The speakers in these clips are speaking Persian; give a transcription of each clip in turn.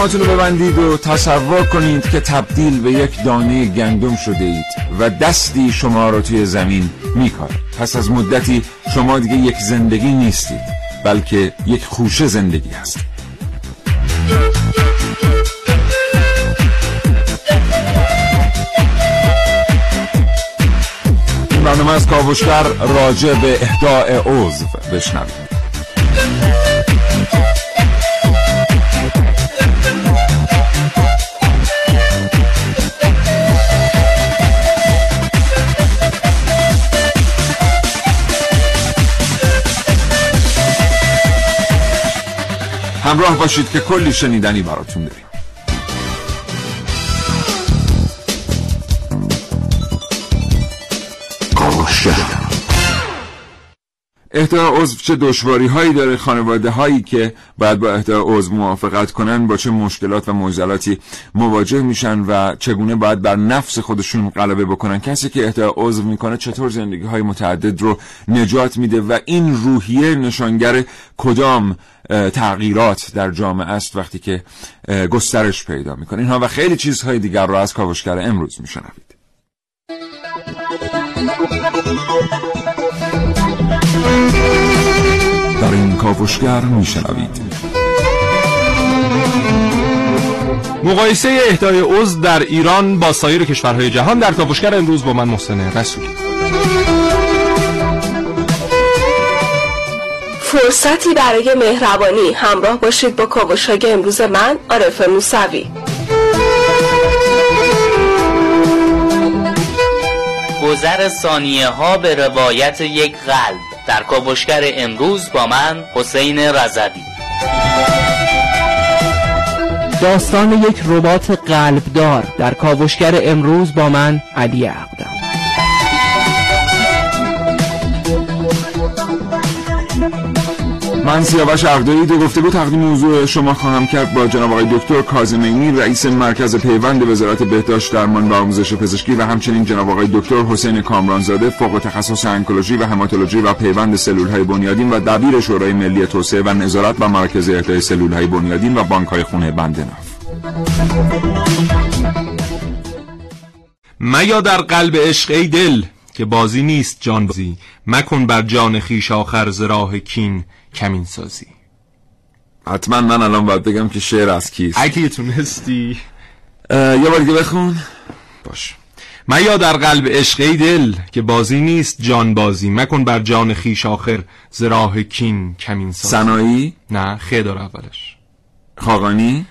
چشماتون رو ببندید و تصور کنید که تبدیل به یک دانه گندم شده اید و دستی شما رو توی زمین میکاره. پس از مدتی شما دیگه یک زندگی نیستید بلکه یک خوشه زندگی هستید برنامه از کاوشگر راجع به اهداع عضو بشنوید همراه باشید که کلی شنیدنی براتون داریم. اهداع عضو چه دشواری هایی داره خانواده هایی که باید با اهداع عضو موافقت کنن با چه مشکلات و معضلاتی مواجه میشن و چگونه باید بر نفس خودشون غلبه بکنن؟ کسی که اهداع عضو می‌کنه چطور زندگی های متعدد رو نجات میده و این روحیه نشانگر کدام تغییرات در جامعه است وقتی که گسترش پیدا می‌کنه. اینها و خیلی چیزهای دیگر رو از کاوشگر امروز میشنوید. در این کاوشگر میشنوید. مقایسه اهدای عضو در ایران با سایر کشورهای جهان در کاوشگر امروز با من محسن رسولی. فرصتی برای مهربانی همراه باشید با کاوشهای امروز من عارف موسوی. گذر ثانیه ها به روایت یک قلب. در کاوشگر امروز با من حسین رضوی. داستان یک ربات قلبدار. در کاوشگر امروز با من علی اقدم من سیاوش اقدایی دو گفتگو تقدیم موضوع شما خواهم کرد با جناب آقای دکتر کاظمی رئیس مرکز پیوند وزارت بهداشت درمان و آموزش پزشکی و همچنین جناب آقای دکتر حسین کامرانزاده فوق تخصص انکولوژی و هماتولوژی و پیوند سلول های بنیادین و دبیر شورای ملی توسعه و نظارت و مرکز اهدای سلول های بنیادین و بانک های خون بندناف میا در قلب عشق ای دل که بازی نیست جان بازی. مکن بر جان خیش آخر زراح کین. کمین سازی حتما من الان باید بگم که شعر از کیست. اگه تونستی. یه بار دیگه بخون. باش. میا در قلب عشق ای دل که بازی نیست جان بازی. مکن بر جان خیش آخر زراح کین کمین سازی سنایی؟ نه خی داره اولش. خاقانی؟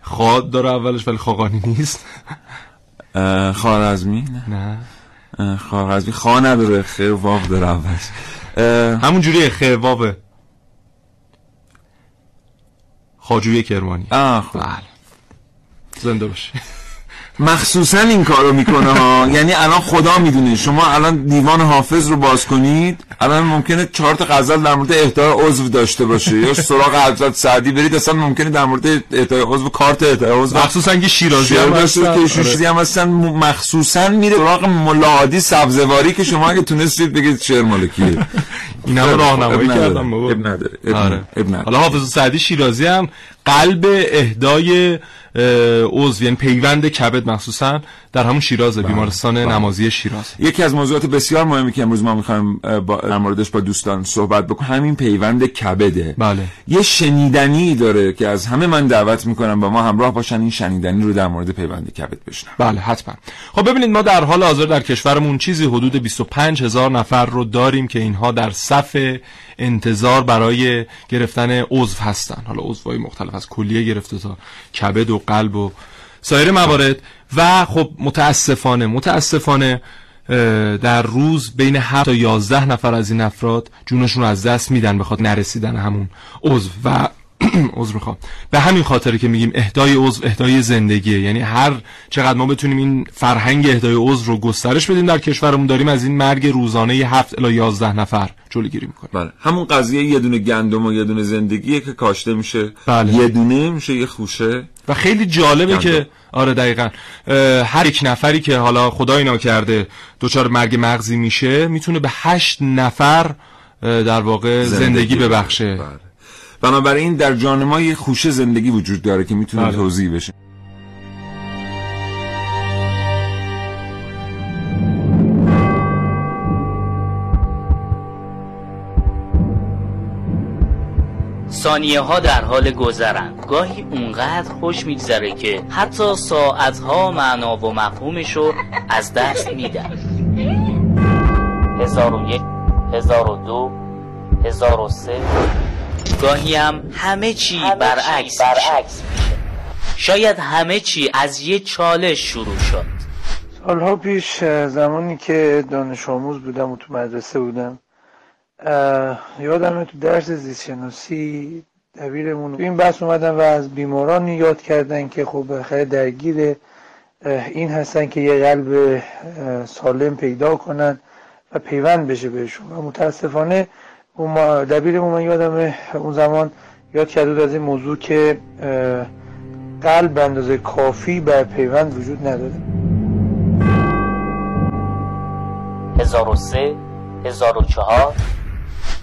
خاد داره اولش ولی خاقانی نیست. خارزمی نه. نه. خارزمی خا نداره خیر واو داره اولش. همون جوریه خیر واوه. خاجوی کرمانی آه خب. بله. زنده باشه مخصوصا این کارو می‌کنه ها یعنی الان خدا می‌دونه شما الان دیوان حافظ رو باز کنید الان ممکنه چهار تا غزل در مورد اهدای عضو داشته باشه یا سراغ حضرت سعدی برید اصلا ممکنه در مورد اهدای عضو کارت اهدای عضو مخصوصا که شیرازی هم هستن. که آره. هم هستن مخصوصا میره سراغ ملادی سبزواری که شما اگه تونستید بگید شعر مالکیه این هم راهنمایی. کردم بابا اب آره. اب نداره. حالا حافظ سعدی شیرازی هم قلب اهدای اه، عضو یعنی پیوند کبد مخصوصا در همون شیراز بیمارستان نمازی شیراز. یکی از موضوعات بسیار مهمی که امروز ما می‌خوایم با در موردش با دوستان صحبت بکنیم همین پیوند کبده. بله. یه شنیدنی داره که از همه من دعوت می‌کنم با ما همراه باشن این شنیدنی رو در مورد پیوند کبد بشنن بله حتما. خب ببینید ما در حال حاضر در کشورمون چیزی حدود 25 هزار نفر رو داریم که اینها در صف انتظار برای گرفتن عضو هستن. حالا عضوهای مختلف از کلیه گرفته تا کبد و قلب و سایر موارد. و خب متاسفانه متاسفانه در روز بین 7 تا 11 نفر از این افراد جونشون رو از دست میدن بخاطر نرسیدن همون عضو. و عذر می‌خوام. به همین خاطر که میگیم اهدای عضو اهدای زندگیه. یعنی هر چقدر ما بتونیم این فرهنگ اهدای عضو رو گسترش بدیم در کشورمون داریم از این مرگ روزانه 7 الی 11 نفر جلوگیری می‌کنیم. بله. همون قضیه یه دونه گندم و یه دونه زندگیه که کاشته میشه. بله. یه دونه میشه یه خوشه. و خیلی جالبه گندم. که آره دقیقا هر یک نفری که حالا خدای ناکرده دچار مرگ مغزی میشه می‌تونه به هشت نفر در واقع زندگی, ببخشه. بله. بنابراین در جان ما یه خوشه زندگی وجود داره که می‌تونه بله. توضیح بشه. ثانیه ها در حال گذرند گاهی اونقدر خوش میگذره که حتی ساعت ها معنا و مفهومشو از دست میدن. هزار و یک هزار و دو هزار و سه. گاهی هم همه چی برعکس میشه. شاید همه چی از یه چالش شروع شد. سالها پیش زمانی که دانش آموز بودم و تو مدرسه بودم اه، یادمه تو درس زیست شناسی دبیرمون تو این بحث اومدن و از بیماران یاد کردن که خب بالاخره درگیر این هستن که یه قلب سالم پیدا کنن و پیوند بشه بهشون. و متاسفانه اون دبیرمون من یادمه اون زمان یاد کرده بود از این موضوع که قلب اندازه کافی بر پیوند وجود نداره. 1003 1004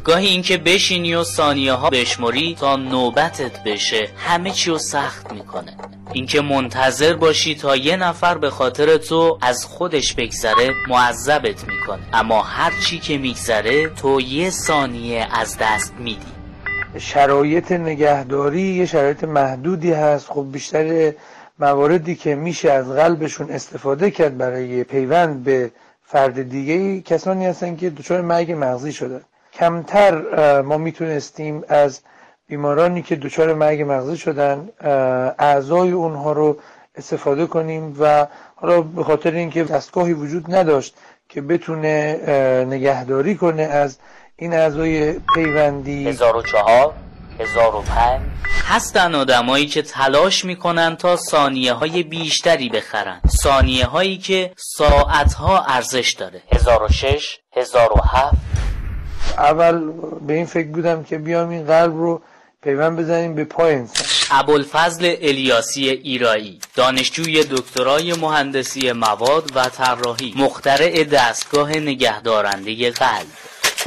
گاهی اینکه بشینی و ثانیه ها بشمری تا نوبتت بشه همه چی رو سخت می‌کنه. اینکه منتظر باشی تا یه نفر به خاطر تو از خودش بگذره معذبت می‌کنه. اما هر چی که میگذره تو یه ثانیه از دست میدی. شرایط نگهداری یه شرایط محدودی هست. خب بیشتر مواردی که میشه از قلبشون استفاده کرد برای پیوند به فرد دیگه کسانی هستن که دچار مرگ مغزی شدن. کمتر ما می‌تونستیم از بیمارانی که دچار مرگ مغزی شدن اعضای اونها رو استفاده کنیم و حالا به خاطر اینکه دستگاهی وجود نداشت که بتونه نگهداری کنه از این اعضای پیوندی. 1004 1005 هستن آدمایی که تلاش می‌کنن تا ثانیه های بیشتری بخرن. ثانیه هایی که ساعت ها ارزش داره. 1006 1007 اول به این فکر بودم که بیام این قلب رو پیوند بزنیم به پای انسان. ابوالفضل الیاسی ایرایی دانشجوی دکترای مهندسی مواد و طراحی مخترع دستگاه نگهدارنده قلب.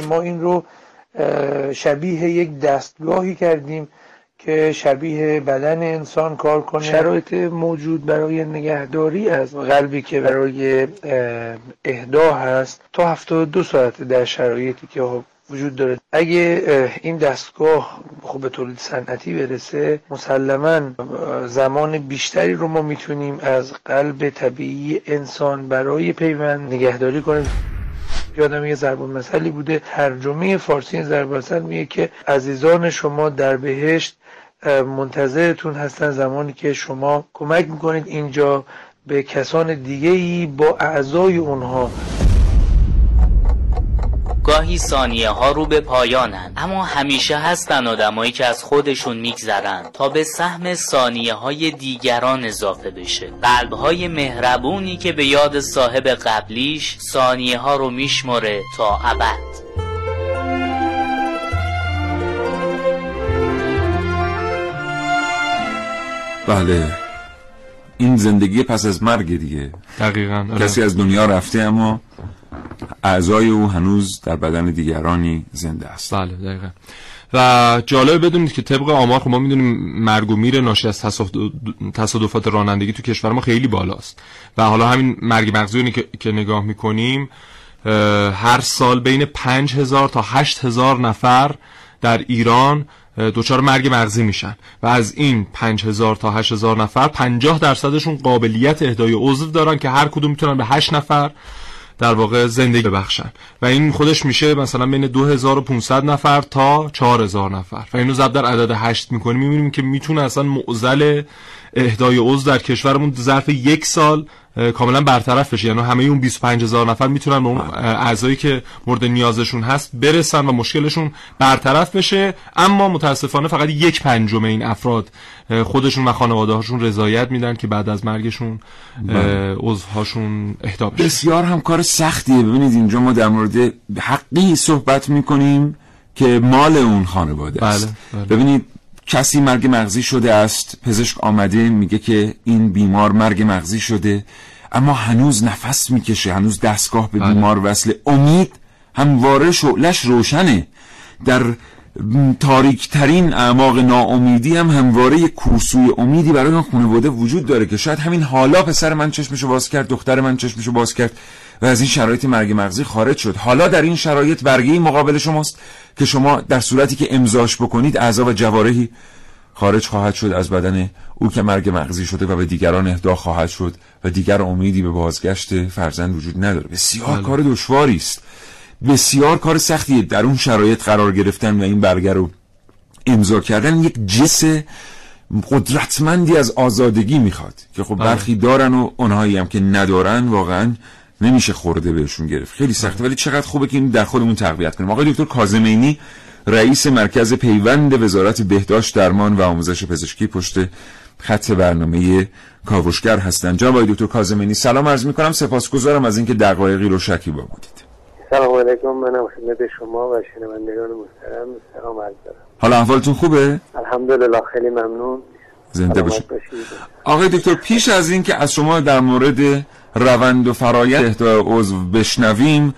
ما این رو شبیه یک دستگاهی کردیم که شبیه بدن انسان کار کنه. شرایط موجود برای نگهداری از قلبی که برای اه، اهدا هست تا 72 ساعت در شرایطی که خب وجود داره. اگه این دستگاه خب به تولید صنعتی برسه مسلما زمان بیشتری رو ما می‌تونیم از قلب طبیعی انسان برای پیوند نگهداری کنیم. یادم یه ضرب المثلی بوده. ترجمه فارسی این ضرب میگه که عزیزان شما در بهشت منتظرتون هستن زمانی که شما کمک می‌کنید اینجا به کسان دیگه ای با اعضای اونها گاهی ثانیه ها رو به پایانن اما همیشه هستن آدمایی که از خودشون میگذرن تا به سهم ثانیه های دیگران اضافه بشه. قلب های مهربونی که به یاد صاحب قبلیش ثانیه ها رو میشمره تا ابد. بله. این زندگی پس از مرگ دیگه. دقیقا آره. کسی از دنیا رفته اما اعضای او هنوز در بدن دیگرانی زنده است. بله دقیقا. و جالب بدونید که طبق آمار خب ما می‌دونیم مرگ و میر ناشی از تصادف- تصادفات رانندگی تو کشور ما خیلی بالاست. و حالا همین مرگ مغزی که, نگاه می‌کنیم هر سال بین 5000 تا 8000 نفر در ایران دچار مرگ مغزی میشن. و از این 5000 تا 8000 نفر 50 درصدشون قابلیت اهدای عضو دارن که هر کدوم می‌تونن به 8 نفر در واقع زندگی ببخشن. و این خودش میشه مثلا بین 2500 نفر تا 4000 نفر. و اینو ضرب در عدد 8 می‌کنیم. می‌بینیم که می‌تونه اصلا معضل اهدای عضو در کشورمون ظرف یک سال کاملا برطرف بشه یعنی همه اون 25 هزار نفر می‌تونن به اون اعضایی که مورد نیازشون هست برسن و مشکلشون برطرف بشه اما متاسفانه فقط یک پنجم این افراد خودشون و خانواده هاشون رضایت میدن که بعد از مرگشون بله. عضوهاشون اهدا بشه بسیار هم کار سختیه ببینید اینجا ما در مورد حقی صحبت می‌کنیم که مال اون خانواده است بله. بله. ببینید کسی مرگ مغزی شده است؟ پزشک آمده میگه که این بیمار مرگ مغزی شده اما هنوز نفس می‌کشه هنوز دستگاه به بله. بیمار وصل. امید همواره شعلش روشنه. در تاریک ترین اعماق ناامیدی هم همواره یک کورسوی امیدی برای اون خانواده وجود داره که شاید همین حالا پسر من چشمشو باز کرد دختر من چشمشو باز کرد. و از این شرایط مرگ مغزی خارج شد. حالا در این شرایط برگه مقابل شماست که شما در صورتی که امضاش بکنید اعضا و جوارحی خارج خواهد شد. از بدن او که مرگ مغزی شده و به دیگران اهدا خواهد شد و دیگر امیدی به بازگشت فرزند وجود نداره. بسیار بله. کار دشواری است. بسیار کار سختیه. در اون شرایط قرار گرفتن و این برگه رو امضا کردن یک جس قدرتمندی از آزادگی می‌خواد که خب بله. برخی دارن و اونهایی هم که ندارن واقعا نمیشه خورده بهشون گرفت. خیلی سخته. ولی چقدر خوبه که این در خودمون تقویت کنیم. آقای دکتر کاظمینی رئیس مرکز پیوند وزارت بهداشت درمان و آموزش پزشکی پشت خط برنامه کاوشگر هستند. جناب آقای دکتر کاظمینی سلام عرض می‌کنم. سپاسگزارم از اینکه دقایقی رو شکی با بودید سلام علیکم. منم خدمت شما و شنوندگان محترم. سلام عرض دارم. حالا احوالتون خوبه؟ الحمدلله. خیلی ممنون. زنده باشید. آقای دکتر پیش از این که از شما در مورد روند و فرایند اهدای عضو بشنویم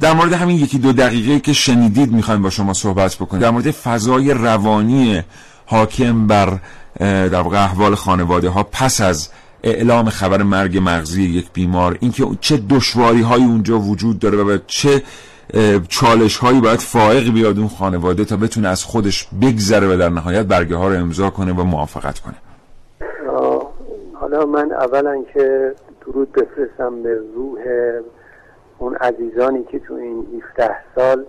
در مورد همین یکی دو دقیقه که شنیدید می‌خوایم با شما صحبت بکنیم. در مورد فضای روانی حاکم بر در واقع احوال خانواده ها پس از اعلام خبر مرگ مغزی یک بیمار اینکه چه دشواری هایی اونجا وجود داره و چه چالش هایی باید فائق بیاد اون خانواده تا بتونه از خودش بگذره و در نهایت برگه ها رو امضا کنه و موافقت کنه. حالا من اولا که درود بفرستم به روح اون عزیزانی که تو این 17 سال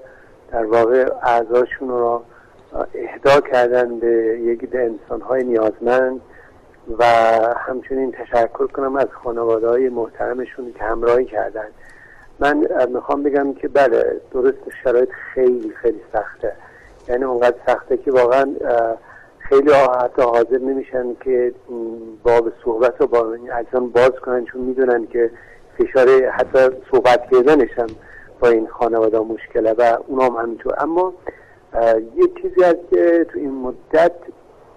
در واقع اعضاشون رو اهدا کردن به یک انسان های نیازمند و همچنین تشکر کنم از خانواده های محترمشون که همراهی کردن. من می‌خوام بگم که بله درست شرایط خیلی خیلی سخته. یعنی اونقدر سخته که واقعا خیلی حتی حاضر نمیشن که باب صحبت رو با این باز کنن چون می‌دونن که فشار حتی صحبت کردنش هم با این خانواده مشکله و اونا هم همینطور. اما یه چیزی هست که تو این مدت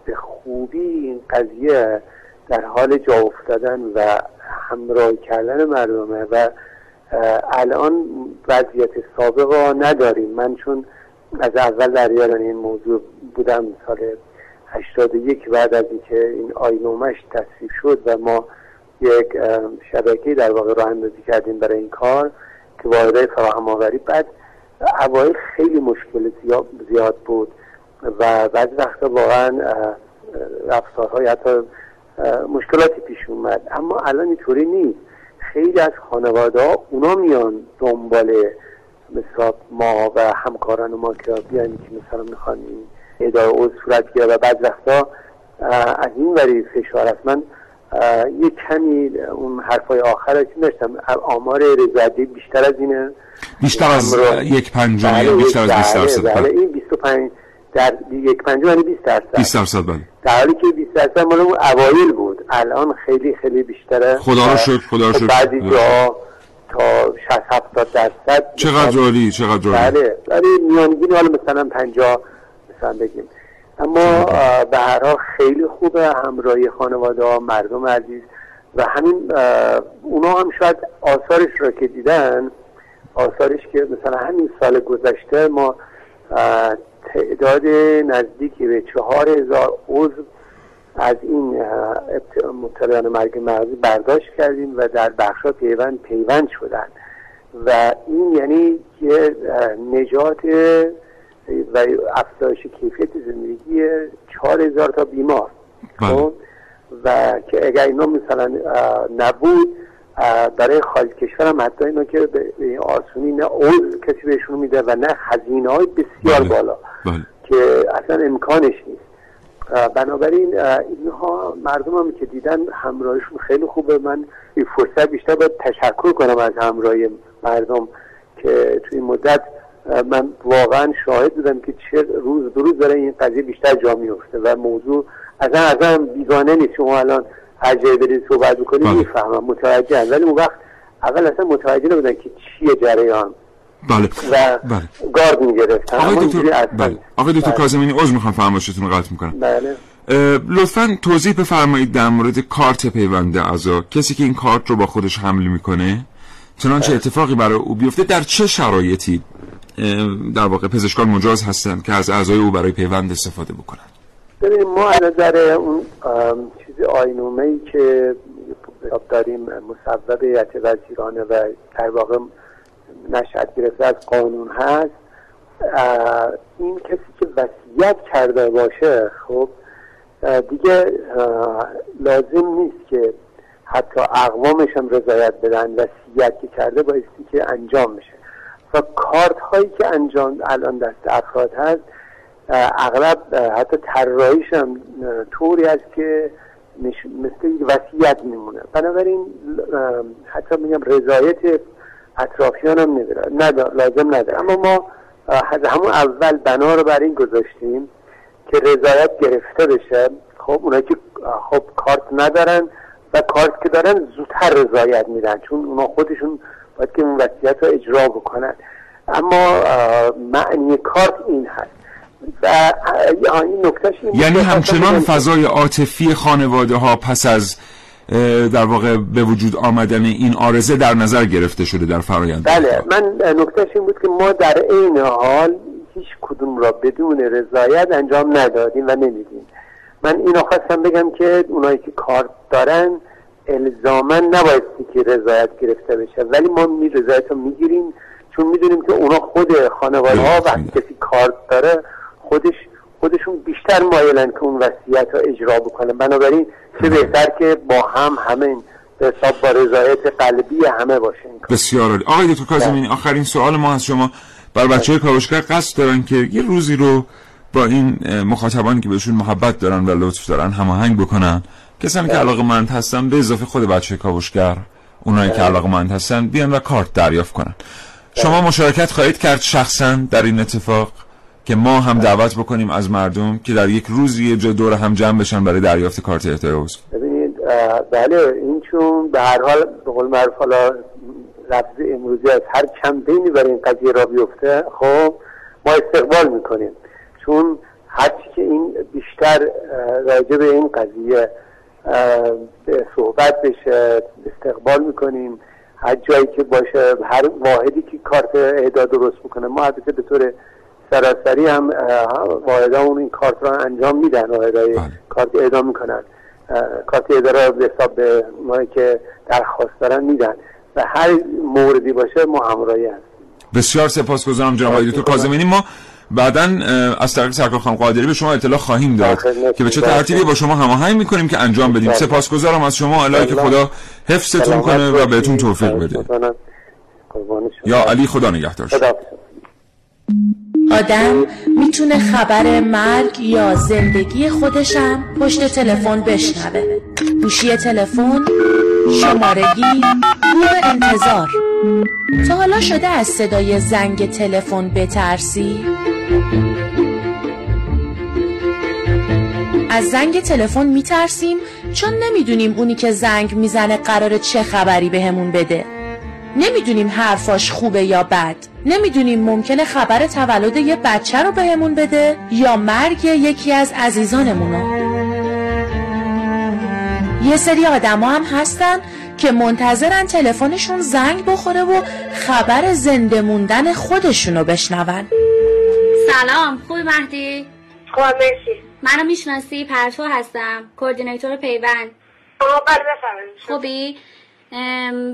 به خوبی این قضیه در حال جا افتادن و همراه کردن مردمه و الان وضعیت سابق نداریم. من چون از اول در این موضوع بودم سال 81 بعد از اینکه این آینومش تصویب شد و ما یک شبکه در واقع راه اندازی کردیم برای این کار که واحدهای فراهم آوری بعد اوایل خیلی مشکل زیاد بود و بعضی وقتا واقعا رفتارهای حتی مشکلاتی پیش اومد. اما الان اینطوری نیست. خیلی از خانواده ها اونا میان دنبال مثلا ما و همکاران ما که بیان که مثلا می‌خوان این اداره او صورت گیره و بعد وقتا از این وری فشار است. من یک کمی اون حرفای آخر که داشتم آمار رضایتی بیشتر از اینه. بیشتر از یک پنجم بله بیشتر از 20 درصد بله, بله. این 25 در یک پنجم یعنی 20 درصد. 20 درصد بله. در حالی که 20 درصد مال اون اوایل بود. الان خیلی خیلی بیشتره. خدا رو شکر خدا رو شکر. بعضی جا تا 60 70 درصد چقدر عالی چقدر عالی بله. ولی میانگین حالا مثلا 50 مثلا بگیم. اما به هر حال خیلی خوبه. همراهی خانواده ها مردم عزیز. و همین اونا هم شاید آثارش را که دیدن آثارش که مثلا همین سال گذشته ما تعداد نزدیکی به چهار هزار عضو از این مبتلایان مرگ مغزی برداشت کردیم و در بخشا پیوند پیوند شدن. و این یعنی که نجات و افزایش کیفیت زندگی چهار هزار تا بیمار بله. خب؟ و که اگر اینا مثلا نبود برای خارج کشور هم حتی اینا که به آسونی نه عضو کسی بهشون میده و نه هزینه های بسیار بله. بالا بله. که اصلا امکانش نیست بنابراین اینها مردم هم که دیدن همراهشون خیلی خوبه من این فرصت بیشتر باید تشکر کنم از همراهی مردم که توی مدت من واقعا شاهد بودم که چه روز به روز داره این قضیه بیشتر جا میفته و موضوع از هم بیگانه نیست. شما الان هر جایی برید صحبت بکنید بله. می‌فهمم. متوجه ولی اون وقت اول اصلا متوجه نبودن که چیه جریان. بله. و بله. گارد می‌گرفتن آقای دکتر بله. آقای دکتر کاظمینی عذر می‌خوام فرمایشتون رو قطع می‌کنم. بله. لطفا توضیح بفرمایید در مورد کارت پیوند اعضا. کسی که این کارت رو با خودش حمل می‌کنه چنانچه اتفاقی برای او بیفته در چه شرایطی در واقع پزشکان مجاز هستند که از اعضای او برای پیوند استفاده بکنند. ببینید ما از نظر اون چیز آینومه ای که داریم مصوب هیئت وزیرانه و در واقع نشأت گرفته از قانون هست این کسی که وصیت کرده باشه خب دیگه لازم نیست که حتی اقوامش هم رضایت بدن وصیت که کرده بایستی که انجام بشه. و کارت هایی که انجام الان دست افراد هست اغلب حتی طراحیش هم طوری است که مثل یک وصیت میمونه. بنابراین حتی میگم رضایت اطرافیان هم نداره لازم نداره. اما ما از همون اول بنا رو بر این گذاشتیم که رضایت گرفته بشه. خب اونایی که خب کارت ندارن و کارت که دارن زودتر رضایت میدن چون اونا خودشون باید که اون وصیت رو اجرا بکنن. اما معنی کارت این هست. و این این یعنی همچنان فضای عاطفی خانواده ها پس از در واقع به وجود آمدن این آرزه در نظر گرفته شده در فرایند بله من نکتهش این بود که ما در عین حال هیچ کدوم را بدون رضایت انجام ندادیم و نمیدیم. من اینو خواستم بگم که اونایی که کارت دارن الزاما نبایستی که رضایت گرفته بشه. ولی ما می رضایت رو می‌گیریم چون می‌دونیم که اونا خود خانواده ها وقتی کسی کارت داره خودش خودشون بیشتر مایلن که اون وصیت رو اجرا بکنه. بنابراین چه بهتر که با هم همین به حساب با رضایت قلبی همه باشه. بسیار عالی. آقای دکتر کاظمینی آخرین سوال ما از شما. بر بچه های کاوشگر قصد دارن که یه روزی رو با این مخاطبانی که بهشون محبت دارن و لطف دارن هماهنگ بکنن. کسانی که علاقه مند هستن به اضافه خود بچه کاوشگر اونایی که علاقه مند هستن بیان و کارت دریافت کنن. شما مشارکت خواهید کرد شخصا در این اتفاق که ما هم دعوت بکنیم از مردم که در یک روزی یه جا دور هم جمع بشن برای دریافت کارت عضو ببینید بله این چون به هر حال به قول معروف حالا لفظ امروزی از هر کمپینی برای این قضیه را بیفته خب ما استقبال می‌کنیم. چون هرچی که این بیشتر راجع به این قضیه صحبت بشه استقبال می‌کنیم. هر جایی که باشه هر واحدی که کارت اهدا درست می‌کنه ما البته به طور سراسری هم واحدامون این کارت را انجام میدن واحدای بله. کارت اعدام می‌کنن. کارت اداره به حساب به اونایی که درخواست دارن میدن. و هر موردی باشه ما همراهی هستیم. بسیار سپاسگزارم جناب آقای دکتر کاظمینی ما بعدا از طریق سرکار خانم قادری به شما اطلاع خواهیم داد که به چه شما. ترتیبی با شما هماهنگ می‌کنیم که انجام بدیم. بله. سپاسگزارم از شما. الهی که خدا حفظتون کنه و بهتون توفیق بده. یا علی خدا نگهدار. آدم می‌تونه خبر مرگ یا زندگی خودشم پشت تلفن بشنوه. گوشی تلفن شمارگی بوم انتظار. تا حالا شده از صدای زنگ تلفن بترسی؟ از زنگ تلفن میترسیم چون نمی‌دونیم اونی که زنگ می‌زنه قرار چه خبری بهمون بده. نمی‌دونیم حرفاش خوبه یا بد. نمی‌دونیم ممکنه خبر تولد یه بچه رو بهمون بده یا مرگ یکی از عزیزانمونو. یه سری آدما هم هستن که منتظرن تلفنشون زنگ بخوره و خبر زنده موندن خودشونو بشنون. سلام. خوبی مهدی؟ خوب مرسی. منو می‌شناسی؟ پرتو هستم. کوردینیتور پیوند. بله بفرمایید. خوبی؟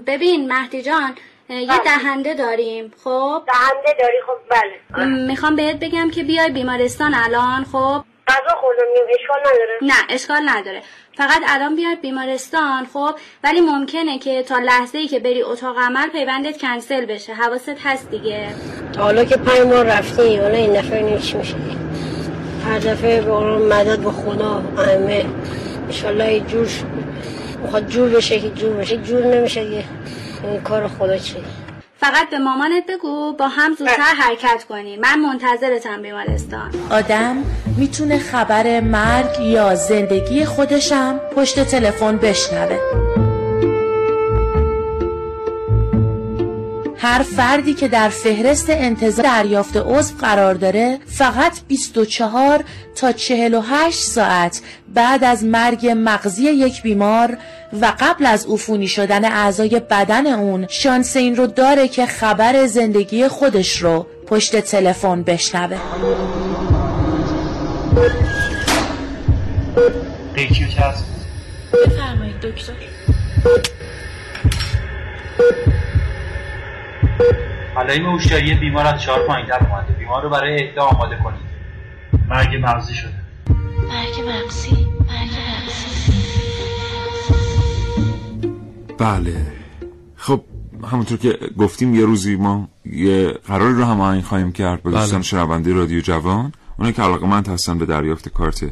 ببین مهدی جان یه دهنده داریم خب؟ دهنده داری؟ خب بله. می‌خوام بهت بگم که بیای بیمارستان الان خب؟ غذا خوردم اشکال نداره. نه اشکال نداره. فقط الان بیاد بیمارستان خب؟ ولی ممکنه که تا لحظه ای که بری اتاق عمل پیوندت کنسل بشه. حواست هست دیگه. حالا که پنج ماه رفتی حالا این دفعه چی میشه. هر دفعه مدد به خدا ائمه انشالله جور می‌خواد جور بشه که جور بشه. جور نمیشه دیگه. این کار خدا چیه؟ فقط به مامانت بگو با هم زودتر حرکت کنی. من منتظرتم بیمارستان. آدم می‌تونه خبر مرگ یا زندگی خودشم پشت تلفن بشنوه. هر فردی که در فهرست انتظار دریافت عضو قرار داره فقط 24 تا 48 ساعت بعد از مرگ مغزی یک بیمار و قبل از عفونی شدن اعضای بدن اون شانس این رو داره که خبر زندگی خودش رو پشت تلفن بشنوه. قیچی بفرمایید دکتر. علائم هوشیاری بیمار از چهار پایینتر اومده. بیمار رو برای اهدا آماده کنید. مرگ مغزی شده. مرگ مغزی. مرگ مغزی. بله. خب همونطور که گفتیم یه روزی ما یه قراری رو هماهنگ خواهیم کرد با بله. دوستان شنونده رادیو جوان. اونایی که علاقمند هستن به دریافت کارت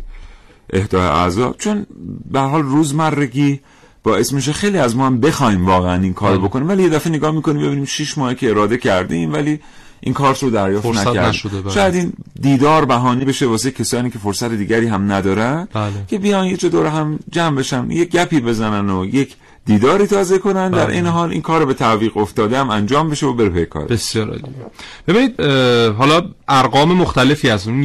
اهدای اعضا. چون به هر حال روزمرگی باعث میشه خیلی از ما هم بخوایم واقعا این کار بله. بکنیم ولی یه دفعه نگاه می‌کنیم ببینیم شش ماهه که اراده کردیم ولی این کارت رو دریافت نکردیم نشده، بله. شاید این دیدار بهانه بشه واسه کسانی که فرصت دیگری هم ندارن بله. که بیان یه دور هم جمع بشن یک گپی بزنن و یک دیداری تازه کنن در بله. این حال این کار به تعویق افتاده هم انجام بشه و بره پی کار بسیار عالی ببینید حالا ارقام مختلفی از اون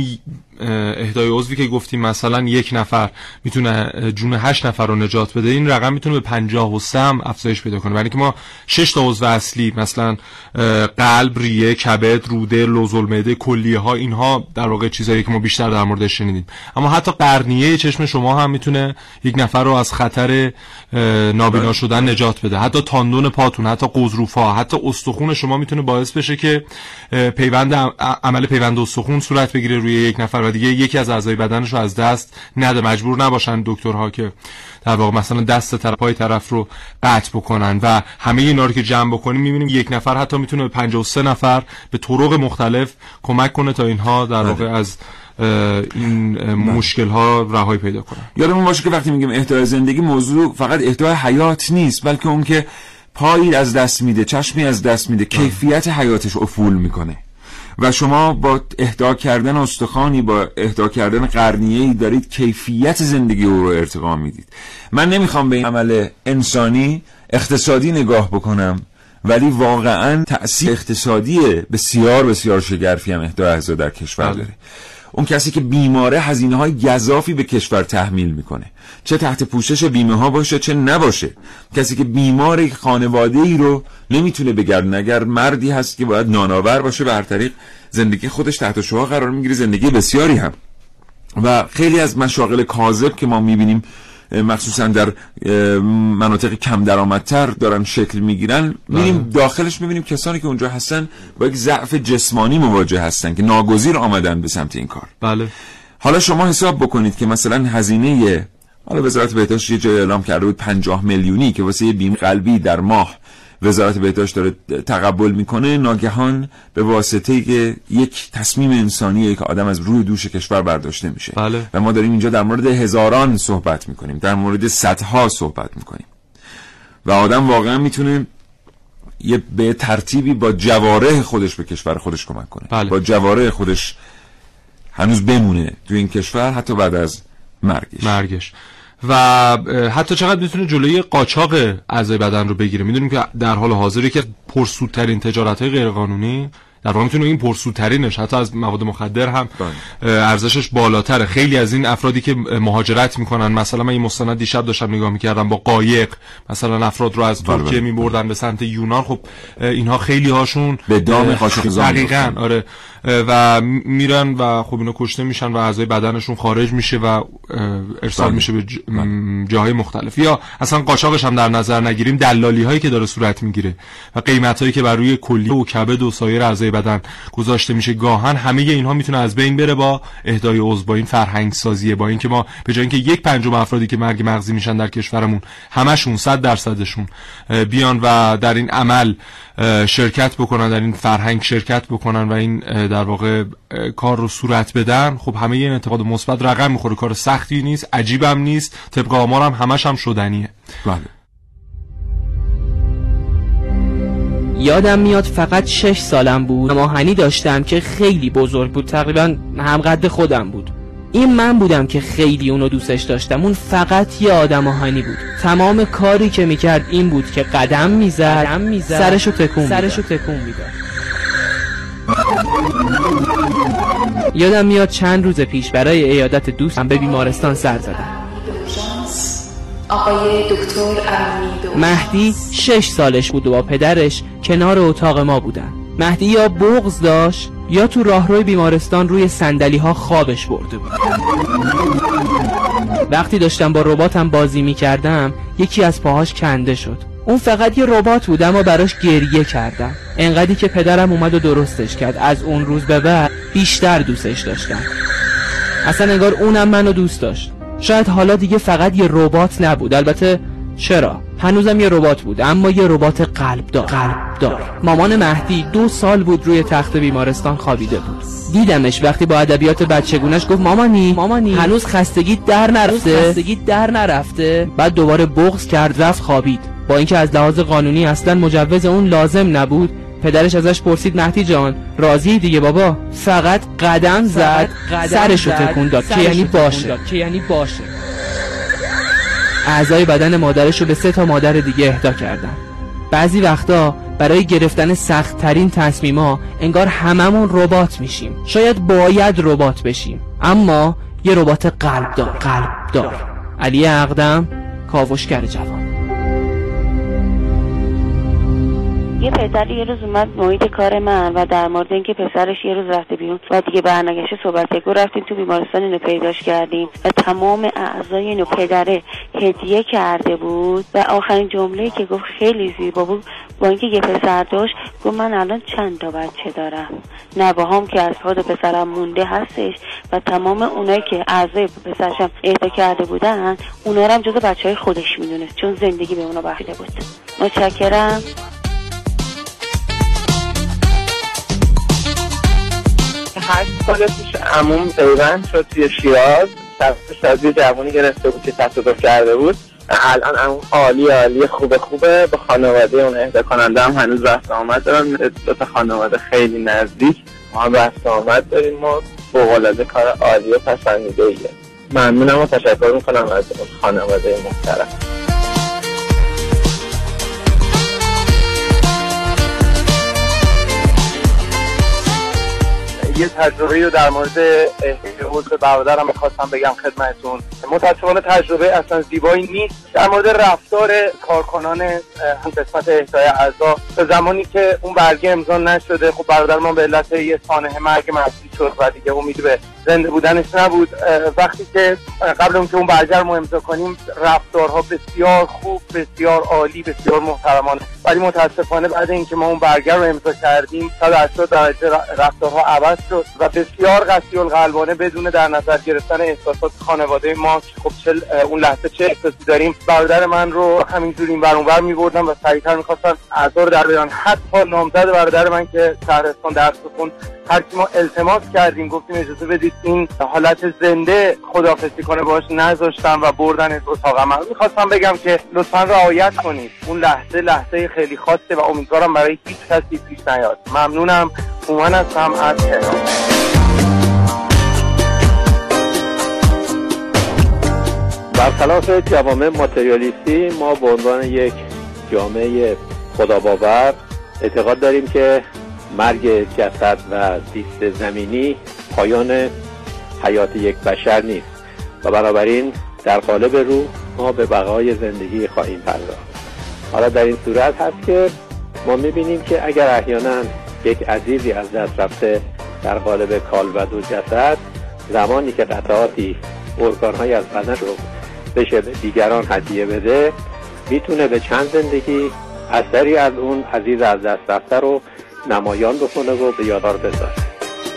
اهدای عضوی که گفتیم مثلا یک نفر می‌تونه جون هشت نفر رو نجات بده این رقم می‌تونه به پنجاه و سه هم افزایش پیدا کنه. برای که ما شش تا عضو اصلی مثلا قلب ریه کبد روده لوزالمعده کلیه ها اینها در واقع چیزایی که ما بیشتر در موردش شنیدیم. اما حتی قرنیه چشم شما هم می‌تونه یک نفر رو از خطر نابینا شدن نجات بده. حتی تاندون پاتون حتی قزروفا حتی استخون شما می‌تونه باعث بشه که پیوند عم- عمل پیوند استخون صورت بگیره روی یک نفر. دیگه یکی از اعضای بدنش رو از دست نده. مجبور نباشن دکترها که در واقع مثلا دست طرف پای طرف رو قطع بکنن و همه اینا رو که جمع بکنیم می‌بینیم یک نفر حتی می‌تونه به 53 نفر به طرق مختلف کمک کنه تا اینها در واقع از این اه، مشکل ها رهایی پیدا کنن. یادمون باشه که وقتی میگیم اهدای زندگی موضوع فقط اهدای حیات نیست بلکه اون که پایی از دست میده چشمی از دست میده کیفیت حیاتش افول می‌کنه. و شما با اهدا کردن استخوانی با اهدا کردن قرنیه‌ای دارید کیفیت زندگی او رو ارتقا می‌دید. من نمی‌خوام به این عمل انسانی اقتصادی نگاه بکنم ولی واقعا تأثیر اقتصادی بسیار بسیار شگرفی هم اهدای اعضا در کشور داره. اون کسی که بیماره هزینه های گذافی به کشور تحمیل می‌کنه. چه تحت پوشش بیمه ها باشه چه نباشه. کسی که بیمار خانواده ای رو نمی‌تونه بگردن اگر مردی هست که باید نانآور باشه به هر طریق زندگی خودش تحت شعاع قرار می‌گیره. زندگی بسیاری هم. و خیلی از مشاغل کاذب که ما می‌بینیم مخصوصا در مناطق کم درآمدتر دارن شکل می‌گیرن. میریم داخلش می‌بینیم کسانی که اونجا هستن با یک ضعف جسمانی مواجه هستن که ناگزیر آمدن به سمت این کار. بله. حالا شما حساب بکنید که مثلا هزینه حالا وزارت بهداشت یه جای اعلام کرده بود 50 میلیونی که واسه یه بیم قلبی در ماه وزارت بهداشت داره تقبل می‌کنه ناگهان به واسطه یک تصمیم انسانیه که آدم از روی دوش کشور برداشته میشه. بله. و ما داریم اینجا در مورد هزاران صحبت می‌کنیم در مورد صدها صحبت می‌کنیم. و آدم واقعا می‌تونه یه به ترتیبی با جواره خودش به کشور خودش کمک کنه. بله. با جواره خودش هنوز بمونه تو این کشور حتی بعد از مرگش. مرگش. و حتی چقدر می‌تونه جلوی قاچاق اعضای بدن رو بگیره می‌دونیم که در حال حاضر یکی از پرسودترین تجارت های غیرقانونی در واقع می‌تونه این پرسودترینش حتی از مواد مخدر هم بله. ارزشش بالاتره خیلی از این افرادی که مهاجرت می‌کنن مثلا من این مستند دیشب داشتم نگاه می‌کردم با قایق مثلا افراد رو از بله، ترکیه بله. میبردن به سمت یونان خب اینها خیلی هاشون به دام می‌افتن. آره و میرن و خب اینا کشته میشن و اعضای بدنشون خارج میشه و ارسال بله. میشه به. م، جاهای مختلف یا اصلا قاچاقش هم در نظر نگیریم دلالی هایی که داره صورت می‌گیره و قیمت هایی که بر روی کلیه و کبد و سایر اعضای بدن گذاشته میشه گاهن همه اینها می‌تونه از بین بره با اهدای عضو با این فرهنگ سازیه با اینکه ما به جای اینکه یک پنجم افرادی که مرگ مغزی میشن در کشورمون همشون صد درصدشون اه، بیان و در این عمل شرکت بکنن در این فرهنگ شرکت بکنن و این در واقع کار رو صورت بدن خب همه این انتقاد مثبت رقم می‌خوره. کار سختی نیست عجیبم نیست طبق آمارم همش هم شدنیه. بله. یادم میاد فقط شش سالم بود. ماهنی داشتم که خیلی بزرگ بود. تقریبا همقد خودم بود. این من بودم که خیلی اونو دوستش داشتم. اون فقط یه آدم آهنی بود. تمام کاری که می‌کرد این بود که قدم می‌زد قدم می‌زد سرشو تکون سرشو تکون می‌داد. یادم میاد چند روز پیش برای ایادت دوستم به بیمارستان سر زدم. آقای دکتر مهدی شش سالش بود و با پدرش کنار اتاق ما بودن. مهدی یا بغز داشت؟ یا تو راهروی بیمارستان روی سندلی ها خوابش برده بود. وقتی داشتم با رباتم بازی می کردم یکی از پاهاش کنده شد. اون فقط یه ربات بود اما براش گریه کردم. انقدری که پدرم اومد و درستش کرد. از اون روز به بعد بیشتر دوستش داشتم. اصلا انگار اونم منو دوست داشت. شاید حالا دیگه فقط یه ربات نبود. البته چرا؟ هنوزم یه ربات بود اما یه ربات قلب دار قلب دار مامان مهدی دو سال بود روی تخت بیمارستان خوابیده بود. دیدمش وقتی با ادبیات بچگونش گفت مامانی مامانی. هنوز خستگی در نرفته. خستگی در نرفته. بعد دوباره بغض کرد رفت خوابید. با اینکه از لحاظ قانونی اصلا مجوز اون لازم نبود پدرش ازش پرسید مهدی جان راضی دیگه بابا؟ فقط قدم زد سرشو تکون داد که یعنی باشه. که یعنی باشه. اعضای بدن مادرش رو به سه تا مادر دیگه اهدا کردن. بعضی وقتا برای گرفتن سخت ترین تصمیما انگار هممون ربات میشیم. شاید باید ربات بشیم. اما یه ربات قلب دار قلب دار. علی اقدم کاوشگر جوان. یه پسر یه روز اومد محیط کار من و در مورد اینکه پسرش یه روز رفته بیرون و دیگه برنگشته صحبت گو رفتیم تو بیمارستان اینو پیداش کردیم و تمام اعضای اینو پدره هدیه کرده بود و آخرین جمله که گفت خیلی زیبا بود. با اینکه یه پسر داشت گفت من الان چند تا بچه دارم. نواهام که از خود پسرم مونده هستش و تمام اونایی که اعضای پسرشم اهدا کرده بودن اونا رو هم جز بچه های خودش می‌دونست چون زندگی به اونا بخیده بود. متشکرم. هشت سال پیش عموم پیوند شد توی شیراز. یه جوانی گرفته بود که تصادف کرده بود. الان عموم عالی عالی خوبه خوبه. به خانواده اون اهدا کننده هم هنوز رفت آمد دارن. دو تا خانواده خیلی نزدیک. ما هم رفت آمد داریم. ما بغلاده کار عالی و پسندیده ایه ممنونم و تشکر می‌کنم از خانواده محترم. یه تجربه رو در مورد عضو برادرم می‌خواستم بگم خدمتتون. متاسفانه تجربه اصلا زیبایی نیست. در مورد رفتار کارکنان هم قسمت اهدای اعضا به زمانی که اون برگه امضا نشده خب برادر ما به علت یه سانحه مرگ مفتی شد و دیگه امیدی به زنده بودنش نبود. وقتی که قبل اون که اون برگه رو امضا کنیم رفتارها بسیار خوب بسیار عالی بسیار محترمانه. ولی متاسفانه بعد اینکه ما اون برگه رو امضا کردیم 180 درجه رفتارها عوض شد و بسیار قصی القلبانه بدون در نظر گرفتن احساسات خانواده ما خب چه اون لحظه چه احساسی داریم برادر من رو همینجوری این برونور میبردن و سریعتر می‌خواستن اعضا رو در بیان حتی نامزد برادر من که شهرستان درس خون هر ما التماس کردیم گفتیم اجازه بدید این حالت زنده خدافزی کنه باش نذاشتم و بردن اتاق عمل می‌خواستم بگم که لطفا رعایت کنید. اون لحظه لحظه خیلی خاصه و امیدوارم برای هیچ کسی پیش نیاد. ممنونم. اومن هستم از تهران. برخلاف جوامع ماتریالیستی ما به عنوان یک جامعه خداباور اعتقاد داریم که مرگ جسد و زیست زمینی پایان حیات یک بشر نیست و بنابراین در قالب روح ما به بقای زندگی خواهیم پرداخت. حالا در این صورت هست که ما می‌بینیم که اگر احیانا یک عزیزی از دست رفته در قالب کالبد و جسد زمانی که قطعاتی ارگانهایی از بدن رو بشه به دیگران هدیه بده می‌تونه به چند زندگی اثری از اون عزیز از دست رفته رو نمایان بکنه و به یادار بذاره.